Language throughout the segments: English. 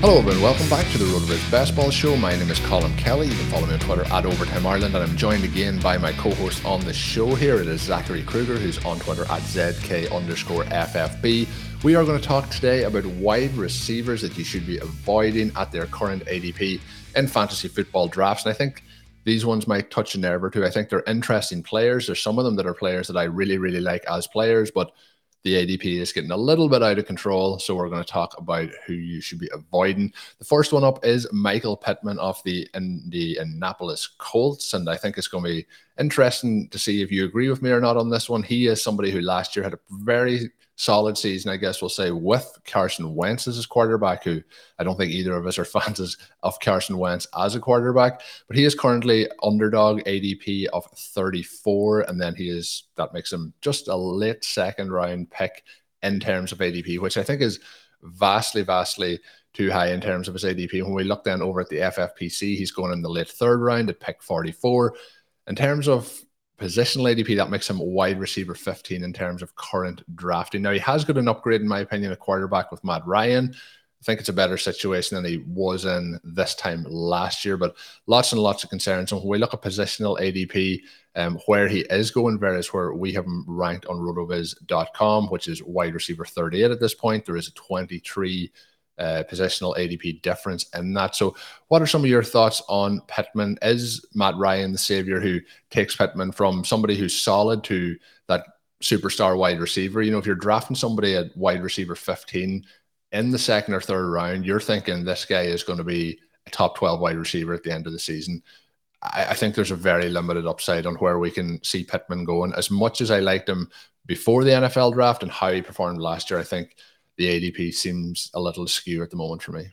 Hello everyone, welcome back to the RotoViz Best Ball Show. My name is Colm Kelly. You can follow me on Twitter at Overtime Ireland, and I'm joined again by my co-host on the show here. It is Zachary Krueger, who's on Twitter at ZK underscore FFB. We are going to talk today about wide receivers that you should be avoiding at their current ADP in fantasy football drafts. And I think these ones might touch a nerve or two. I think they're interesting players. There's some of them that are players that I really, really like as players, but the ADP is getting a little bit out of control. So we're going to talk about who you should be avoiding. The first one up is Michael Pittman of the Indianapolis Colts. And I think it's going to be interesting to see if you agree with me or not on this one. He is somebody who last year had a very solid season, I guess we'll say, with Carson Wentz as his quarterback, who I don't think either of us are fans of Carson Wentz as a quarterback, but he is currently underdog ADP of 34. And then he is, that makes him just a late second round pick in terms of ADP, which I think is vastly, vastly too high in terms of his ADP. When we look then over at the FFPC, he's going in the late third round at pick 44. In terms of positional ADP, that makes him wide receiver 15 in terms of current drafting. Now, he has got an upgrade, in my opinion, a quarterback with Matt Ryan. I think it's a better situation than he was in this time last year, but lots and lots of concerns. And when we look at positional ADP, um, where he is going, various where we have him ranked on rotoviz.com, which is wide receiver 38 at this point. There is a 23 uh, positional ADP difference in that. So, what are some of your thoughts on Pittman? Is Matt Ryan the savior who takes Pittman from somebody who's solid to that superstar wide receiver? You know, if you're drafting somebody at wide receiver 15 in the second or third round, you're thinking this guy is going to be a top 12 wide receiver at the end of the season. I, I think there's a very limited upside on where we can see Pittman going. As much as I liked him before the NFL draft and how he performed last year, I think the ADP seems a little skew at the moment for me.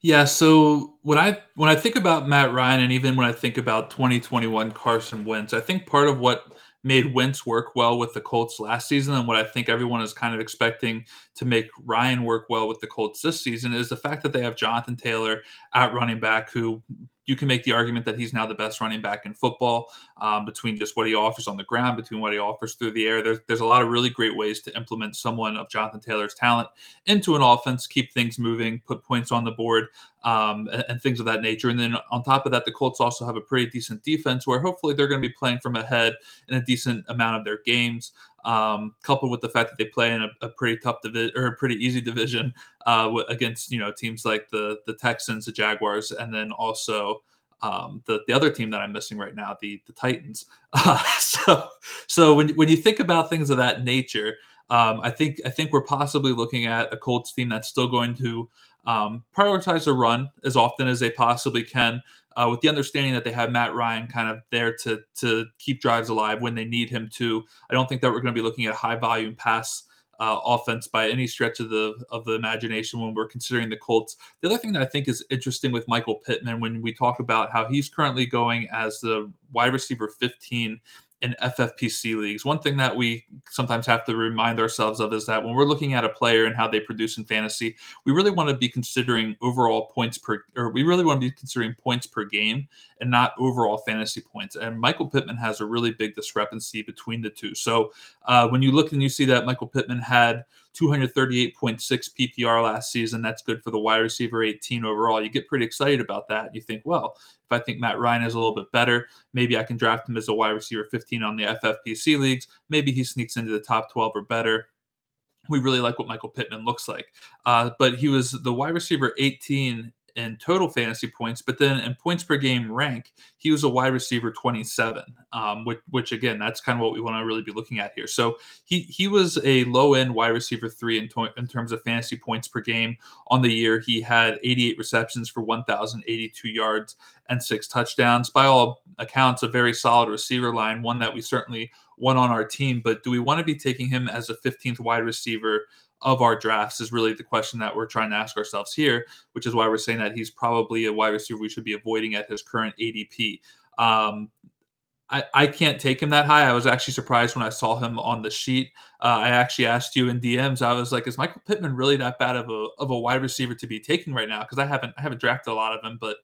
Yeah, so when I when I think about Matt Ryan and even when I think about 2021 Carson Wentz, I think part of what made Wentz work well with the Colts last season and what I think everyone is kind of expecting to make Ryan work well with the Colts this season is the fact that they have Jonathan Taylor at running back who you can make the argument that he's now the best running back in football um, between just what he offers on the ground, between what he offers through the air. There's, there's a lot of really great ways to implement someone of Jonathan Taylor's talent into an offense, keep things moving, put points on the board, um, and, and, things of that nature. And then on top of that, the Colts also have a pretty decent defense where hopefully they're going to be playing from ahead in a decent amount of their games um, coupled with the fact that they play in a, a pretty tough division or a pretty easy division uh, against you know teams like the the Texans, the Jaguars, and then also um, the the other team that I'm missing right now, the the Titans. Uh, so so when when you think about things of that nature, um, I think I think we're possibly looking at a Colts team that's still going to um, prioritize a run as often as they possibly can uh, with the understanding that they have Matt Ryan kind of there to to keep drives alive when they need him to. I don't think that we're going to be looking at high volume pass uh, offense by any stretch of the of the imagination when we're considering the Colts. The other thing that I think is interesting with Michael Pittman when we talk about how he's currently going as the wide receiver 15 in FFPC leagues. One thing that we sometimes have to remind ourselves of is that when we're looking at a player and how they produce in fantasy, we really want to be considering overall points per, or we really want to be considering points per game and not overall fantasy points. And Michael Pittman has a really big discrepancy between the two. So uh, when you look and you see that Michael Pittman had 238.6 PPR last season, that's good for the wide receiver 18 overall. You get pretty excited about that. You think, well, if I think Matt Ryan is a little bit better, maybe I can draft him as a wide receiver 15 on the FFPC leagues. Maybe he sneaks into the top 12 or better we really like what Michael Pittman looks like. Uh, but he was the wide receiver 18 in total fantasy points, but then in points per game rank, he was a wide receiver 27, um, which, which again, that's kind of what we want to really be looking at here. So he he was a low end wide receiver three in, to- in terms of fantasy points per game on the year. He had 88 receptions for 1,082 yards and six touchdowns. By all accounts, a very solid receiver line, one that we certainly want on our team. But do we want to be taking him as a 15th wide receiver? Of our drafts is really the question that we're trying to ask ourselves here, which is why we're saying that he's probably a wide receiver we should be avoiding at his current ADP. Um, I, I can't take him that high. I was actually surprised when I saw him on the sheet. Uh, I actually asked you in DMs. I was like, "Is Michael Pittman really that bad of a of a wide receiver to be taking right now?" Because I haven't I haven't drafted a lot of him, but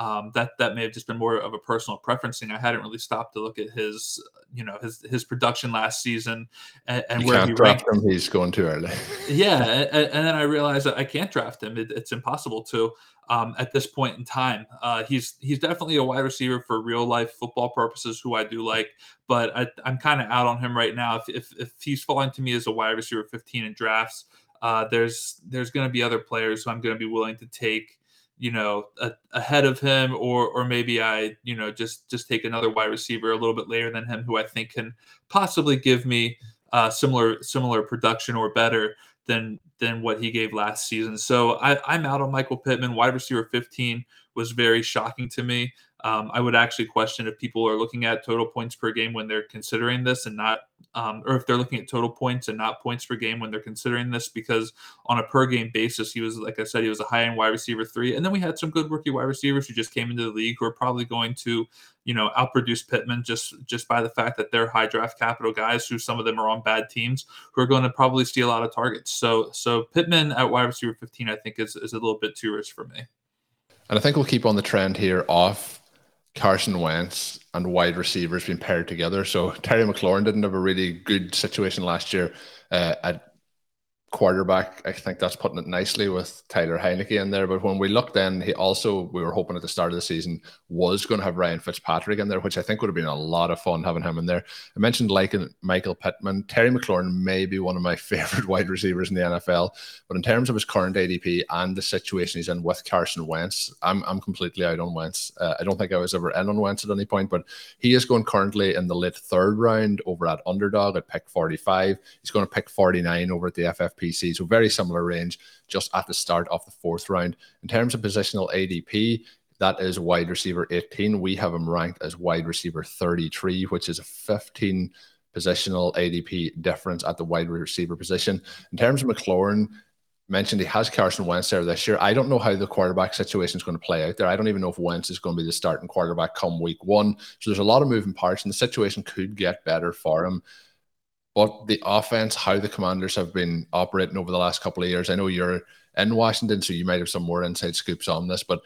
um, that that may have just been more of a personal preference thing. I hadn't really stopped to look at his, you know, his his production last season and, and where he draft ranked. him. He's going too early. yeah, and, and, then I realized that I can't draft him. It, it's impossible to um, at this point in time. Uh, he's he's definitely a wide receiver for real life football purposes, who I do like, but I, am kind of out on him right now. If, if if he's falling to me as a wide receiver 15 in drafts, uh, there's there's going to be other players who I'm going to be willing to take you know a, ahead of him or or maybe i you know just just take another wide receiver a little bit later than him who i think can possibly give me uh, similar similar production or better than than what he gave last season. So I, i'm out on michael pittman. Wide receiver 15 was very shocking to me um, I would actually question if people are looking at total points per game when they're considering this and not, um, or if they're looking at total points and not points per game when they're considering this, because on a per game basis, he was, like I said, he was a high end wide receiver three. And then we had some good rookie wide receivers who just came into the league who are probably going to, you know, outproduce Pittman just just by the fact that they're high draft capital guys who some of them are on bad teams who are going to probably see a lot of targets. So so Pittman at wide receiver 15, I think is, is a little bit too rich for me. And I think we'll keep on the trend here off Carson Wentz and wide receivers being paired together. So Terry McLaurin didn't have a really good situation last year uh, at quarterback. I think that's putting it nicely with Taylor Heinicke in there. But when we looked then, he also, we were hoping at the start of the season, was going to have Ryan Fitzpatrick in there, which I think would have been a lot of fun having him in there. I mentioned like Michael Pittman. Terry McLaurin may be one of my favorite wide receivers in the NFL. But in terms of his current ADP and the situation he's in with Carson Wentz, I'm, I'm completely out on Wentz. Uh, I don't think I was ever in on Wentz at any point, but he is going currently in the late third round over at Underdog at pick 45. He's going to pick 49 over at the FFP PC. So very similar range just at the start of the fourth round. In terms of positional ADP, that is wide receiver 18. We have him ranked as wide receiver 33, which is a 15 positional ADP difference at the wide receiver position. In terms of McLaurin, mentioned he has Carson Wentz there this year. I don't know how the quarterback situation is going to play out there. I don't even know if Wentz is going to be the starting quarterback come week one. So there's a lot of moving parts, and the situation could get better for him. But the offense, how the commanders have been operating over the last couple of years, I know you're in Washington, so you might have some more inside scoops on this, but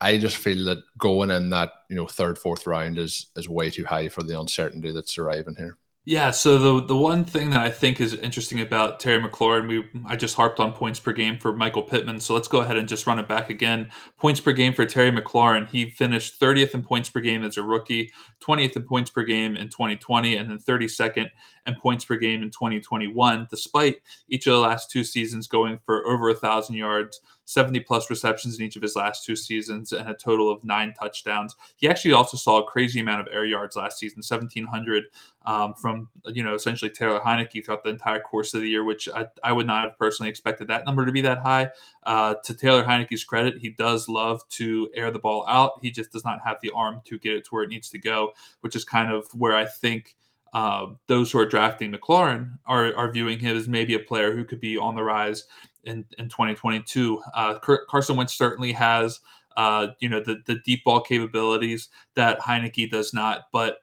I just feel that going in that, you know, third, fourth round is is way too high for the uncertainty that's arriving here. Yeah, so the the one thing that I think is interesting about Terry McLaurin, we I just harped on points per game for Michael Pittman, so let's go ahead and just run it back again. Points per game for Terry McLaurin, he finished 30th in points per game as a rookie, 20th in points per game in 2020, and then 32nd in points per game in 2021, despite each of the last two seasons going for over a thousand yards, 70 plus receptions in each of his last two seasons and a total of nine touchdowns. He actually also saw a crazy amount of air yards last season, 1,700 um, from, you know, essentially Taylor Heinicke throughout the entire course of the year, which I, I would not have personally expected that number to be that high. Uh, to Taylor Heinicke's credit, he does love to air the ball out. He just does not have the arm to get it to where it needs to go, which is kind of where I think – uh, those who are drafting McLaurin are, are viewing him as maybe a player who could be on the rise in, in 2022. Uh, Carson Wentz certainly has, uh, you know, the, the deep ball capabilities that Heinicke does not, but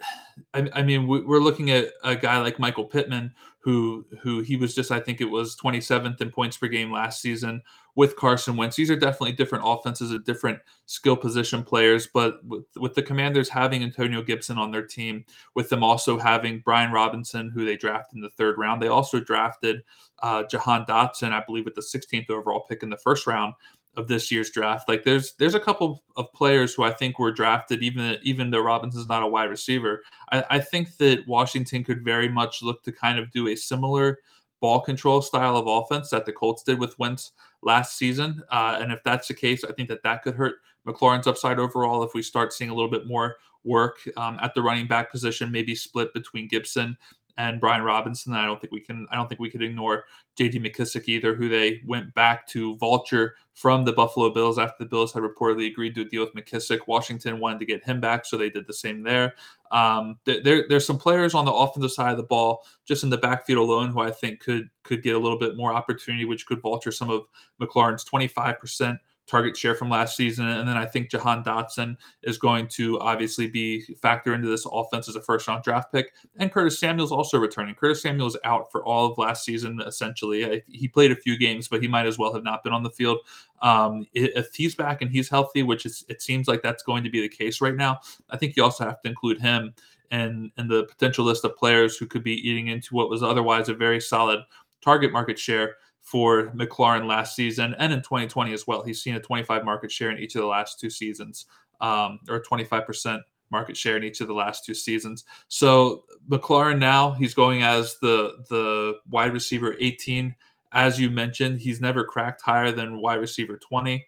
I, I mean, we're looking at a guy like Michael Pittman, who who he was just I think it was 27th in points per game last season with Carson Wentz. These are definitely different offenses and different skill position players, but with, with the Commanders having Antonio Gibson on their team, with them also having Brian Robinson, who they drafted in the third round, they also drafted uh, Jahan Dotson, I believe, with the 16th overall pick in the first round of this year's draft. Like there's there's a couple of players who I think were drafted, even even though Robinson's not a wide receiver. I, I think that Washington could very much look to kind of do a similar ball control style of offense that the Colts did with Wentz last season. Uh, and if that's the case, I think that that could hurt McLaurin's upside overall if we start seeing a little bit more work um, at the running back position, maybe split between Gibson and Brian Robinson. I don't think we can. I don't think we could ignore J.D. McKissick either, who they went back to vulture from the Buffalo Bills after the Bills had reportedly agreed to a deal with McKissick. Washington wanted to get him back, so they did the same there. Um, there, there's some players on the offensive side of the ball, just in the backfield alone, who I think could could get a little bit more opportunity, which could vulture some of McLaurin's 25 percent target share from last season. And then I think Jahan Dotson is going to obviously be factor into this offense as a first round draft pick. And Curtis Samuel's also returning. Curtis Samuel's out for all of last season, essentially. He played a few games, but he might as well have not been on the field. Um, if he's back and he's healthy, which is, it seems like that's going to be the case right now, I think you also have to include him and and the potential list of players who could be eating into what was otherwise a very solid target market share for McLaurin last season and in 2020 as well. He's seen a 25 market share in each of the last two seasons, um, or 25% market share in each of the last two seasons. So McLaurin now he's going as the the wide receiver 18. As you mentioned, he's never cracked higher than wide receiver 20.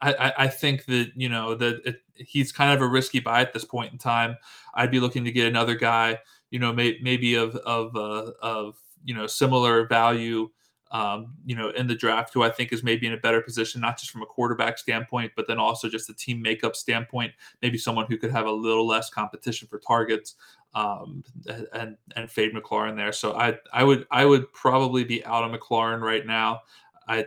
I, I, I think that you know that it, he's kind of a risky buy at this point in time. I'd be looking to get another guy, you know, may, maybe of of uh, of you know similar value um, you know, in the draft, who I think is maybe in a better position, not just from a quarterback standpoint, but then also just a team makeup standpoint. Maybe someone who could have a little less competition for targets um, and and fade McLaurin there. So I I would I would probably be out of McLaurin right now. I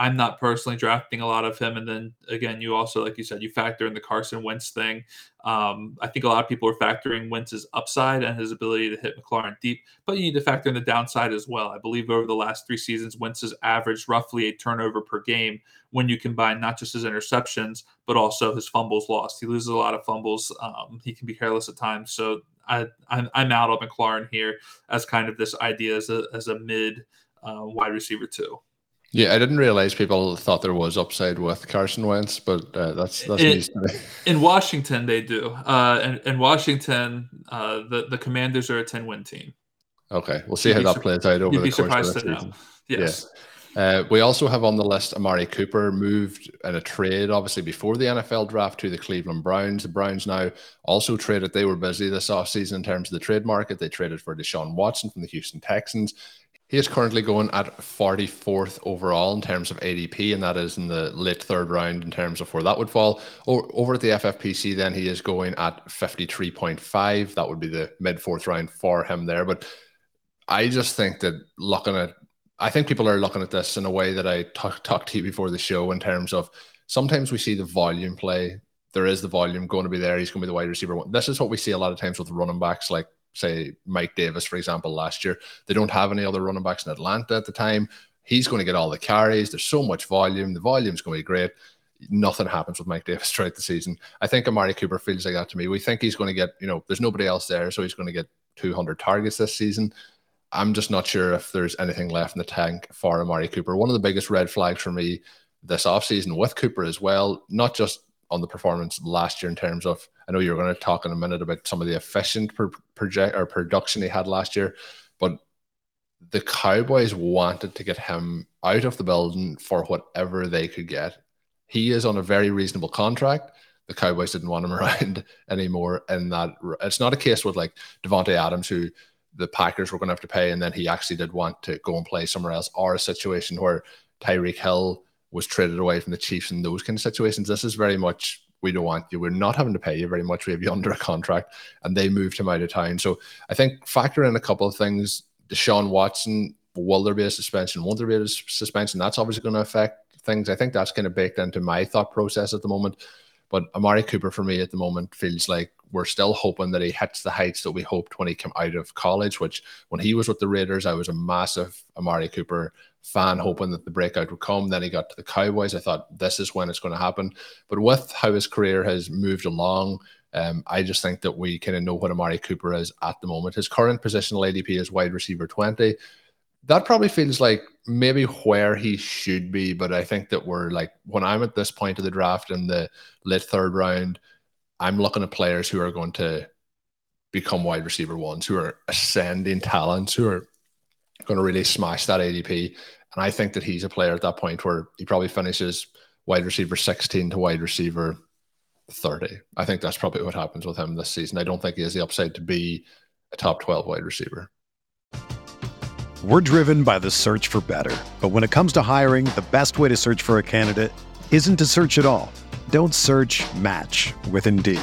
I'm not personally drafting a lot of him. And then again, you also, like you said, you factor in the Carson Wentz thing. Um, I think a lot of people are factoring Wentz's upside and his ability to hit McLaurin deep, but you need to factor in the downside as well. I believe over the last three seasons, Wentz has averaged roughly a turnover per game when you combine not just his interceptions, but also his fumbles lost. He loses a lot of fumbles. Um, he can be careless at times. So I, I'm, I'm out on McLaurin here as kind of this idea as a, as a mid uh, wide receiver too. Yeah, I didn't realize people thought there was upside with Carson Wentz, but uh, that's that's in, in Washington they do. Uh, in, in Washington, uh, the the Commanders are a ten win team. Okay, we'll see you'd how that plays out over the course of the season. Yes. Yeah. Uh, we also have on the list Amari Cooper moved in a trade, obviously before the NFL draft to the Cleveland Browns. The Browns now also traded. They were busy this offseason in terms of the trade market. They traded for Deshaun Watson from the Houston Texans. He is currently going at 44th overall in terms of ADP, and that is in the late third round in terms of where that would fall. over at the FFPC, then he is going at 53.5. That would be the mid fourth round for him there. But I just think that looking at, I think people are looking at this in a way that I talked talk to you before the show in terms of sometimes we see the volume play. There is the volume going to be there. He's going to be the wide receiver. This is what we see a lot of times with running backs like say Mike Davis, for example, last year. They don't have any other running backs in Atlanta at the time. He's going to get all the carries. There's so much volume. The volume's going to be great. Nothing happens with Mike Davis throughout the season. I think Amari Cooper feels like that to me. We think he's going to get, you know, there's nobody else there, so he's going to get 200 targets this season. I'm just not sure if there's anything left in the tank for Amari Cooper. One of the biggest red flags for me this offseason with Cooper as well, not just on the performance last year in terms of I know you're going to talk in a minute about some of the efficient project or production he had last year, but the Cowboys wanted to get him out of the building for whatever they could get. He is on a very reasonable contract. The Cowboys didn't want him around anymore, and that it's not a case with like Davante Adams who the Packers were going to have to pay, and then he actually did want to go and play somewhere else, or a situation where Tyreek Hill was traded away from the Chiefs in those kind of situations. This is very much we don't want you. We're not having to pay you very much. We have you under a contract, and they moved him out of town. So I think factor in a couple of things. Deshaun Watson, will there be a suspension? Won't there be a suspension? That's obviously going to affect things. I think that's kind of baked into my thought process at the moment. But Amari Cooper for me at the moment feels like we're still hoping that he hits the heights that we hoped when he came out of college. Which when he was with the Raiders, I was a massive Amari Cooper fan, hoping that the breakout would come. Then he got to the Cowboys. I thought this is when it's going to happen. But with how his career has moved along, um, I just think that we kind of know what Amari Cooper is at the moment. His current positional ADP is wide receiver 20 that probably feels like maybe where he should be. But I think that we're like when I'm at this point of the draft in the late third round, I'm looking at players who are going to become wide receiver ones, who are ascending talents, who are going to really smash that ADP. And I think that he's a player at that point where he probably finishes wide receiver 16 to wide receiver 30. I think that's probably what happens with him this season. I don't think he has the upside to be a top 12 wide receiver. We're driven by the search for better. But when it comes to hiring, the best way to search for a candidate isn't to search at all. Don't search match with Indeed.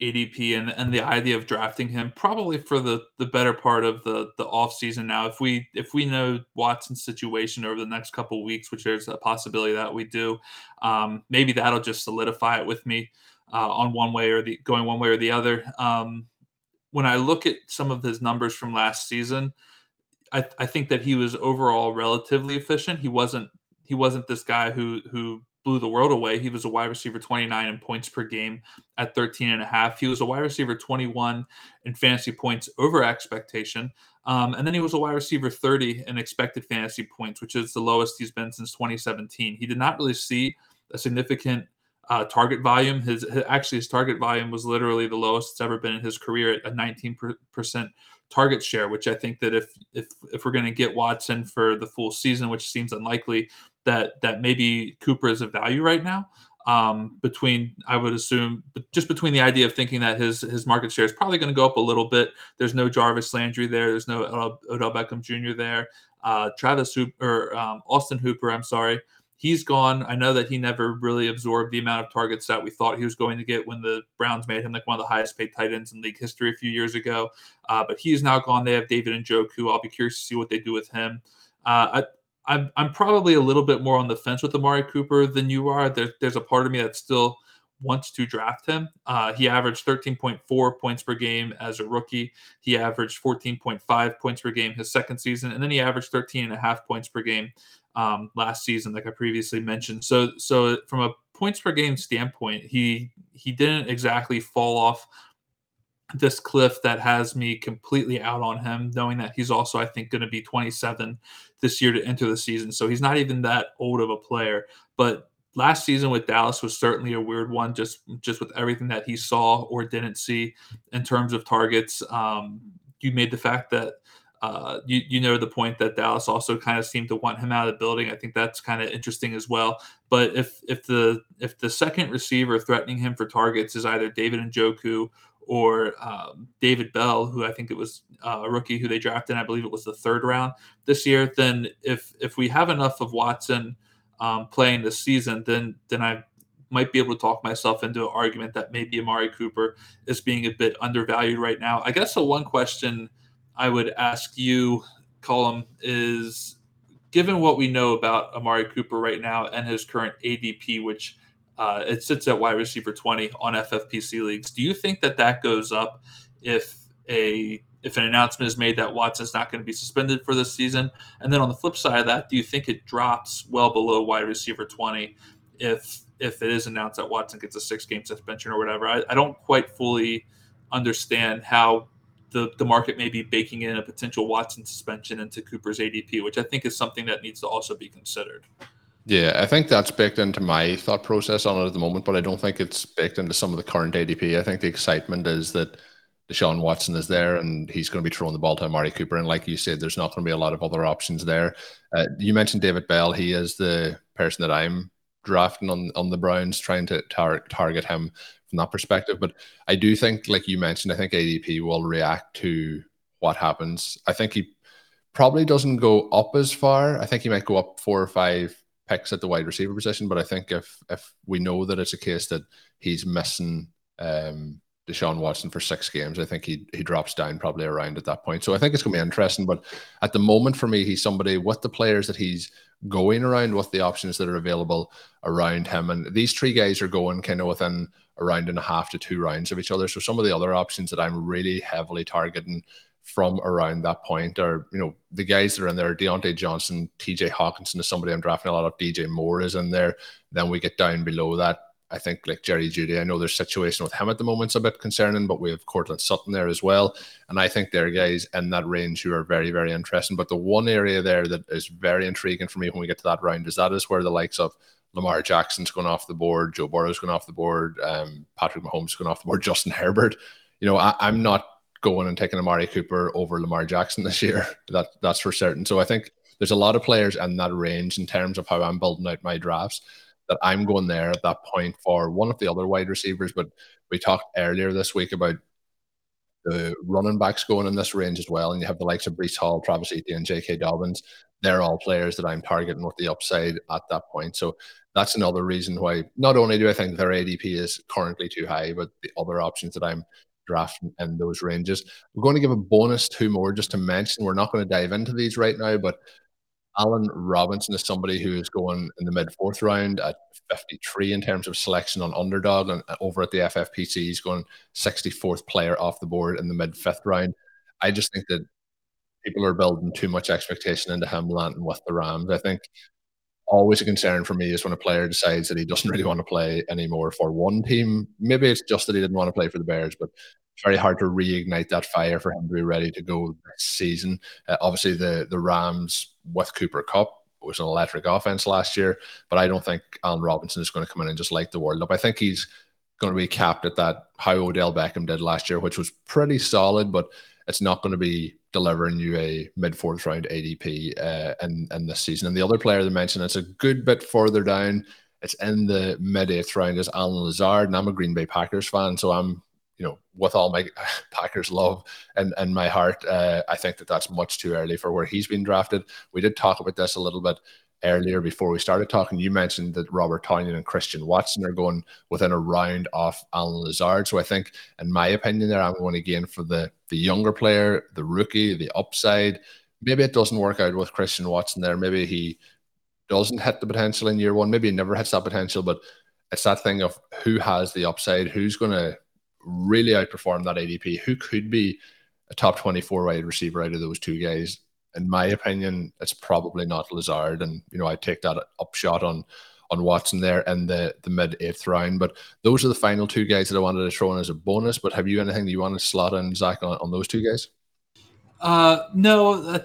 ADP and and the idea of drafting him probably for the the better part of the the off season now. If we if we know Watson's situation over the next couple weeks which there's a possibility that we do um, maybe that'll just solidify it with me uh, on one way or the going one way or the other. Um, when I look at some of his numbers from last season I, I think that he was overall relatively efficient. He wasn't he wasn't this guy who who blew the world away. He was a wide receiver 29 in points per game at 13 and a half. He was a wide receiver 21 in fantasy points over expectation. Um, and then he was a wide receiver 30 in expected fantasy points, which is the lowest he's been since 2017. He did not really see a significant uh, target volume. His, his, actually his target volume was literally the lowest it's ever been in his career at a 19 percent target share, which I think that if if if we're going to get Watson for the full season, which seems unlikely, that that maybe Cooper is a value right now. Um, between I would assume just between the idea of thinking that his his market share is probably going to go up a little bit. There's no Jarvis Landry there. There's no Odell Beckham Jr. there. Uh, Travis Hooper or um, Austin Hooper. I'm sorry. He's gone. I know that he never really absorbed the amount of targets that we thought he was going to get when the Browns made him like one of the highest paid tight ends in league history a few years ago. Uh, but he's now gone. They have David Njoku. I'll be curious to see what they do with him. Uh, I'm I'm probably a little bit more on the fence with Amari Cooper than you are. There, there's a part of me that still wants to draft him. Uh, he averaged 13.4 points per game as a rookie. He averaged 14.5 points per game his second season, and then he averaged 13 and a half points per game um, last season, like I previously mentioned. So, so from a points per game standpoint, he he didn't exactly fall off this cliff that has me completely out on him, knowing that he's also, I think, going to be 27 this year to enter the season. So he's not even that old of a player. But last season with Dallas was certainly a weird one, just just with everything that he saw or didn't see in terms of targets. Um, you made the fact that uh, you you know the point that Dallas also kind of seemed to want him out of the building. I think that's kind of interesting as well. But if if the if the second receiver threatening him for targets is either David Njoku or um, David Bell, who I think it was uh, a rookie who they drafted, I believe it was the third round this year. Then if if we have enough of Watson um, playing this season, then then I might be able to talk myself into an argument that maybe Amari Cooper is being a bit undervalued right now. I guess the one question I would ask you, Colm, is given what we know about Amari Cooper right now and his current ADP, which uh, it sits at wide receiver 20 on FFPC leagues, do you think that that goes up if a if an announcement is made that Watson's not going to be suspended for this season? And then on the flip side of that, do you think it drops well below wide receiver 20 if if it is announced that Watson gets a six game suspension or whatever? I, I don't quite fully understand how the, the market may be baking in a potential Watson suspension into Cooper's ADP, which I think is something that needs to also be considered. Yeah, I think that's baked into my thought process on it at the moment, but I don't think it's baked into some of the current ADP. I think the excitement is that Deshaun Watson is there and he's going to be throwing the ball to Amari Cooper. And like you said, there's not going to be a lot of other options there. Uh, you mentioned David Bell. He is the person that I'm drafting on, on the Browns, trying to tar- target him from that perspective. But I do think, like you mentioned, I think ADP will react to what happens. I think he probably doesn't go up as far. I think he might go up four or five picks at the wide receiver position. But I think if if we know that it's a case that he's missing um, Deshaun Watson for six games. I think he he drops down probably around at that point. So I think it's going to be interesting. But at the moment, for me, he's somebody with the players that he's going around, with the options that are available around him, and these three guys are going kind of within a round and a half to two rounds of each other. So some of the other options that I'm really heavily targeting from around that point are, you know, the guys that are in there, Diontae Johnson, TJ Hockenson is somebody I'm drafting a lot of, DJ Moore is in there. Then we get down below that. I think like Jerry Jeudy, I know their situation with him at the moment's a bit concerning, but we have Courtland Sutton there as well. And I think they're guys in that range who are very, very interesting. But the one area there that is very intriguing for me when we get to that round is that is where the likes of Lamar Jackson's going off the board, Joe Burrow's going off the board, um, Patrick Mahomes going off the board, Justin Herbert. You know, I, I'm not going and taking Amari Cooper over Lamar Jackson this year. That that's for certain. So I think there's a lot of players in that range in terms of how I'm building out my drafts that I'm going there at that point for one of the other wide receivers. But we talked earlier this week about the running backs going in this range as well. And you have the likes of Breece Hall, Travis Etienne, J.K. Dobbins. They're all players that I'm targeting with the upside at that point. So that's another reason why not only do I think their ADP is currently too high, but the other options that I'm drafting in those ranges. We're going to give a bonus two more just to mention. We're not going to dive into these right now, but Allen Robinson is somebody who is going in the mid fourth round at 53 in terms of selection on underdog. And uh, over at the FFPC, he's going 64th player off the board in the mid fifth round. I just think that people are building too much expectation into him landing with the Rams. I think always a concern for me is when a player decides that he doesn't really want to play anymore for one team. Maybe it's just that he didn't want to play for the Bears, but it's very hard to reignite that fire for him to be ready to go this season. Uh, obviously, the the Rams with Cooper Kupp was an electric offense last year, but I don't think Allen Robinson is going to come in and just light the world up. I think he's going to be capped at that how Odell Beckham did last year, which was pretty solid, but it's not going to be delivering you a mid fourth round ADP uh, in, in this season. And the other player they mentioned, it's a good bit further down. It's in the mid eighth round is Allen Lazard, and I'm a Green Bay Packers fan, so I'm you know, with all my Packers love and, and my heart, uh, I think that that's much too early for where he's been drafted. We did talk about this a little bit earlier before we started talking. You mentioned that Robert Tonyan and Christian Watson are going within a round off Allen Lazard. So I think, in my opinion, there I'm going again for the the younger player, the rookie, the upside. Maybe it doesn't work out with Christian Watson there. Maybe he doesn't hit the potential in year one. Maybe he never hits that potential, but it's that thing of who has the upside, who's going to really outperform that ADP. Who could be a top 24 wide receiver out of those two guys? In my opinion, it's probably not Lazard. And, you know, I take that upshot on on Watson there in the, the mid eighth round. But those are the final two guys that I wanted to throw in as a bonus. But have you anything that you want to slot in, Zach, on, on those two guys? Uh, no, uh,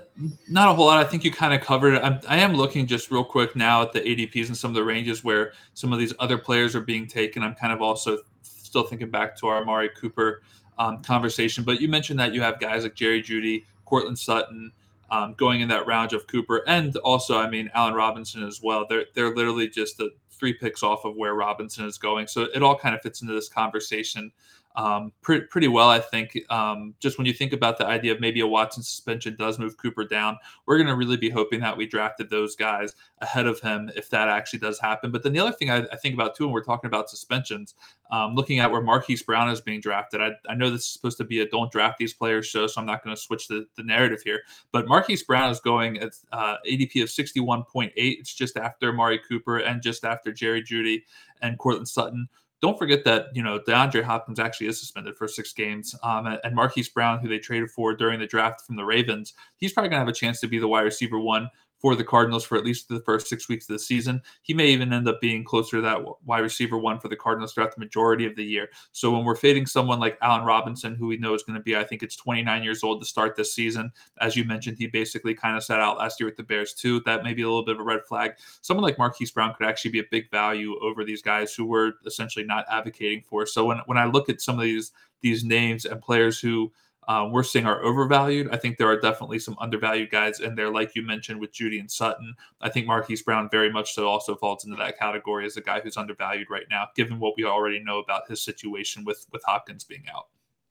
not a whole lot. I think you kind of covered it. I'm, I am looking just real quick now at the ADPs and some of the ranges where some of these other players are being taken. I'm kind of also still thinking back to our Amari Cooper um, conversation. But you mentioned that you have guys like Jerry Jeudy, Courtland Sutton, um, going in that round of Cooper, and also, I mean, Allen Robinson as well. They're they're literally just the three picks off of where Robinson is going. So it all kind of fits into this conversation. Um, pretty, pretty well, I think. Um, just when you think about the idea of maybe a Watson suspension does move Cooper down, we're going to really be hoping that we drafted those guys ahead of him if that actually does happen. But then the other thing I, I think about too, when we're talking about suspensions, um, looking at where Marquise Brown is being drafted, I, I, know this is supposed to be a don't draft these players show, so I'm not going to switch the, the narrative here. But Marquise Brown is going at uh, ADP of 61.8. It's just after Mari Cooper and just after Jerry Jeudy and Courtland Sutton don't forget that you know DeAndre Hopkins actually is suspended for six games, um, and Marquise Brown, who they traded for during the draft from the Ravens, he's probably gonna have a chance to be the wide receiver one for the Cardinals for at least the first six weeks of the season. He may even end up being closer to that wide receiver one for the Cardinals throughout the majority of the year. So when we're fading someone like Allen Robinson, who we know is going to be, I think it's 29 years old to start this season. As you mentioned, he basically kind of sat out last year with the Bears too. That may be a little bit of a red flag. Someone like Marquise Brown could actually be a big value over these guys who we're essentially not advocating for. So when when I look at some of these these names and players who uh, we're seeing are overvalued. I think there are definitely some undervalued guys in there, like you mentioned with Jeudy and Sutton. I think Marquise Brown very much so also falls into that category as a guy who's undervalued right now, given what we already know about his situation with with Hopkins being out.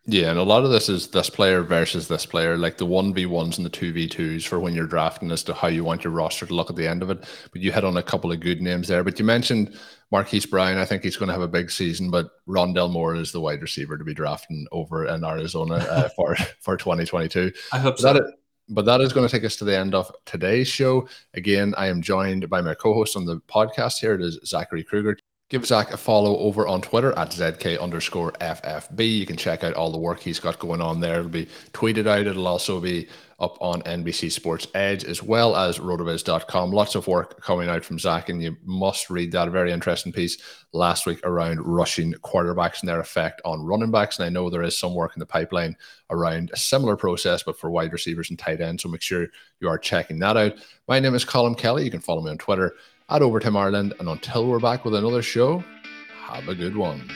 Yeah, and a lot of this is this player versus this player, like the 1v1s and the 2v2s for when you're drafting as to how you want your roster to look at the end of it. But you hit on a couple of good names there. But you mentioned Marquise Brown. I think he's going to have a big season, but Rondale Moore is the wide receiver to be drafting over in Arizona uh, for, for 2022. I hope so. That, but that is going to take us to the end of today's show. Again, I am joined by my co host on the podcast here. It is Zachary Krueger. Give Zach a follow over on Twitter at ZK underscore FFB. You can check out all the work he's got going on there. It'll be tweeted out. It'll also be up on NBC Sports Edge as well as rotoviz.com. Lots of work coming out from Zach, and you must read that. Very interesting piece last week around rushing quarterbacks and their effect on running backs. And I know there is some work in the pipeline around a similar process, but for wide receivers and tight ends. So make sure you are checking that out. My name is Colm Kelly. You can follow me on Twitter at Overtime Ireland. And until we're back with another show, have a good one.